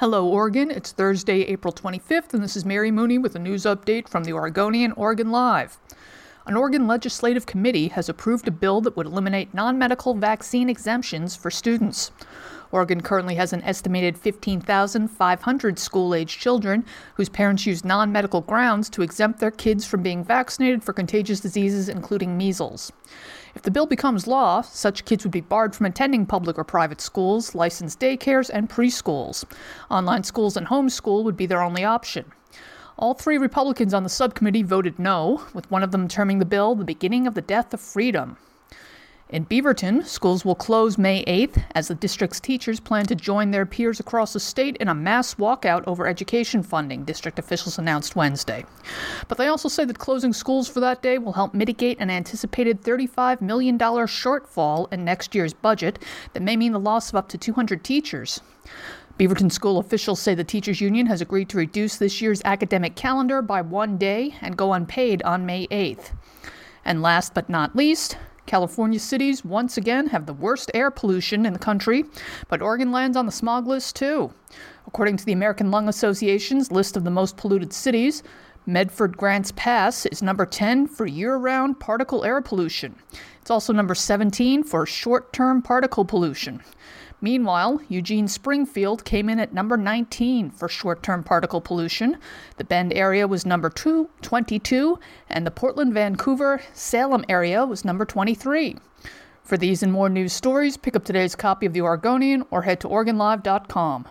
Hello, Oregon. It's Thursday, April 25th, and this is Mary Mooney with a news update from the Oregonian Oregon Live. An Oregon legislative committee has approved a bill that would eliminate non medical vaccine exemptions for students. Oregon currently has an estimated 15,500 school age children whose parents use non medical grounds to exempt their kids from being vaccinated for contagious diseases, including measles. If the bill becomes law, such kids would be barred from attending public or private schools, licensed daycares, and preschools. Online schools and homeschool would be their only option. All three Republicans on the subcommittee voted no, with one of them terming the bill the beginning of the death of freedom. In Beaverton, schools will close May 8th as the district's teachers plan to join their peers across the state in a mass walkout over education funding, district officials announced Wednesday. But they also say that closing schools for that day will help mitigate an anticipated $35 million shortfall in next year's budget that may mean the loss of up to 200 teachers. Beaverton school officials say the teachers union has agreed to reduce this year's academic calendar by one day and go unpaid on May 8th. And last but not least, California cities once again have the worst air pollution in the country, but Oregon lands on the smog list too. According to the American Lung Association's list of the most polluted cities, Medford Grants Pass is number 10 for year round particle air pollution. It's also number 17 for short term particle pollution. Meanwhile, Eugene Springfield came in at number 19 for short term particle pollution. The Bend area was number two, 22, and the Portland, Vancouver, Salem area was number 23. For these and more news stories, pick up today's copy of The Oregonian or head to OregonLive.com.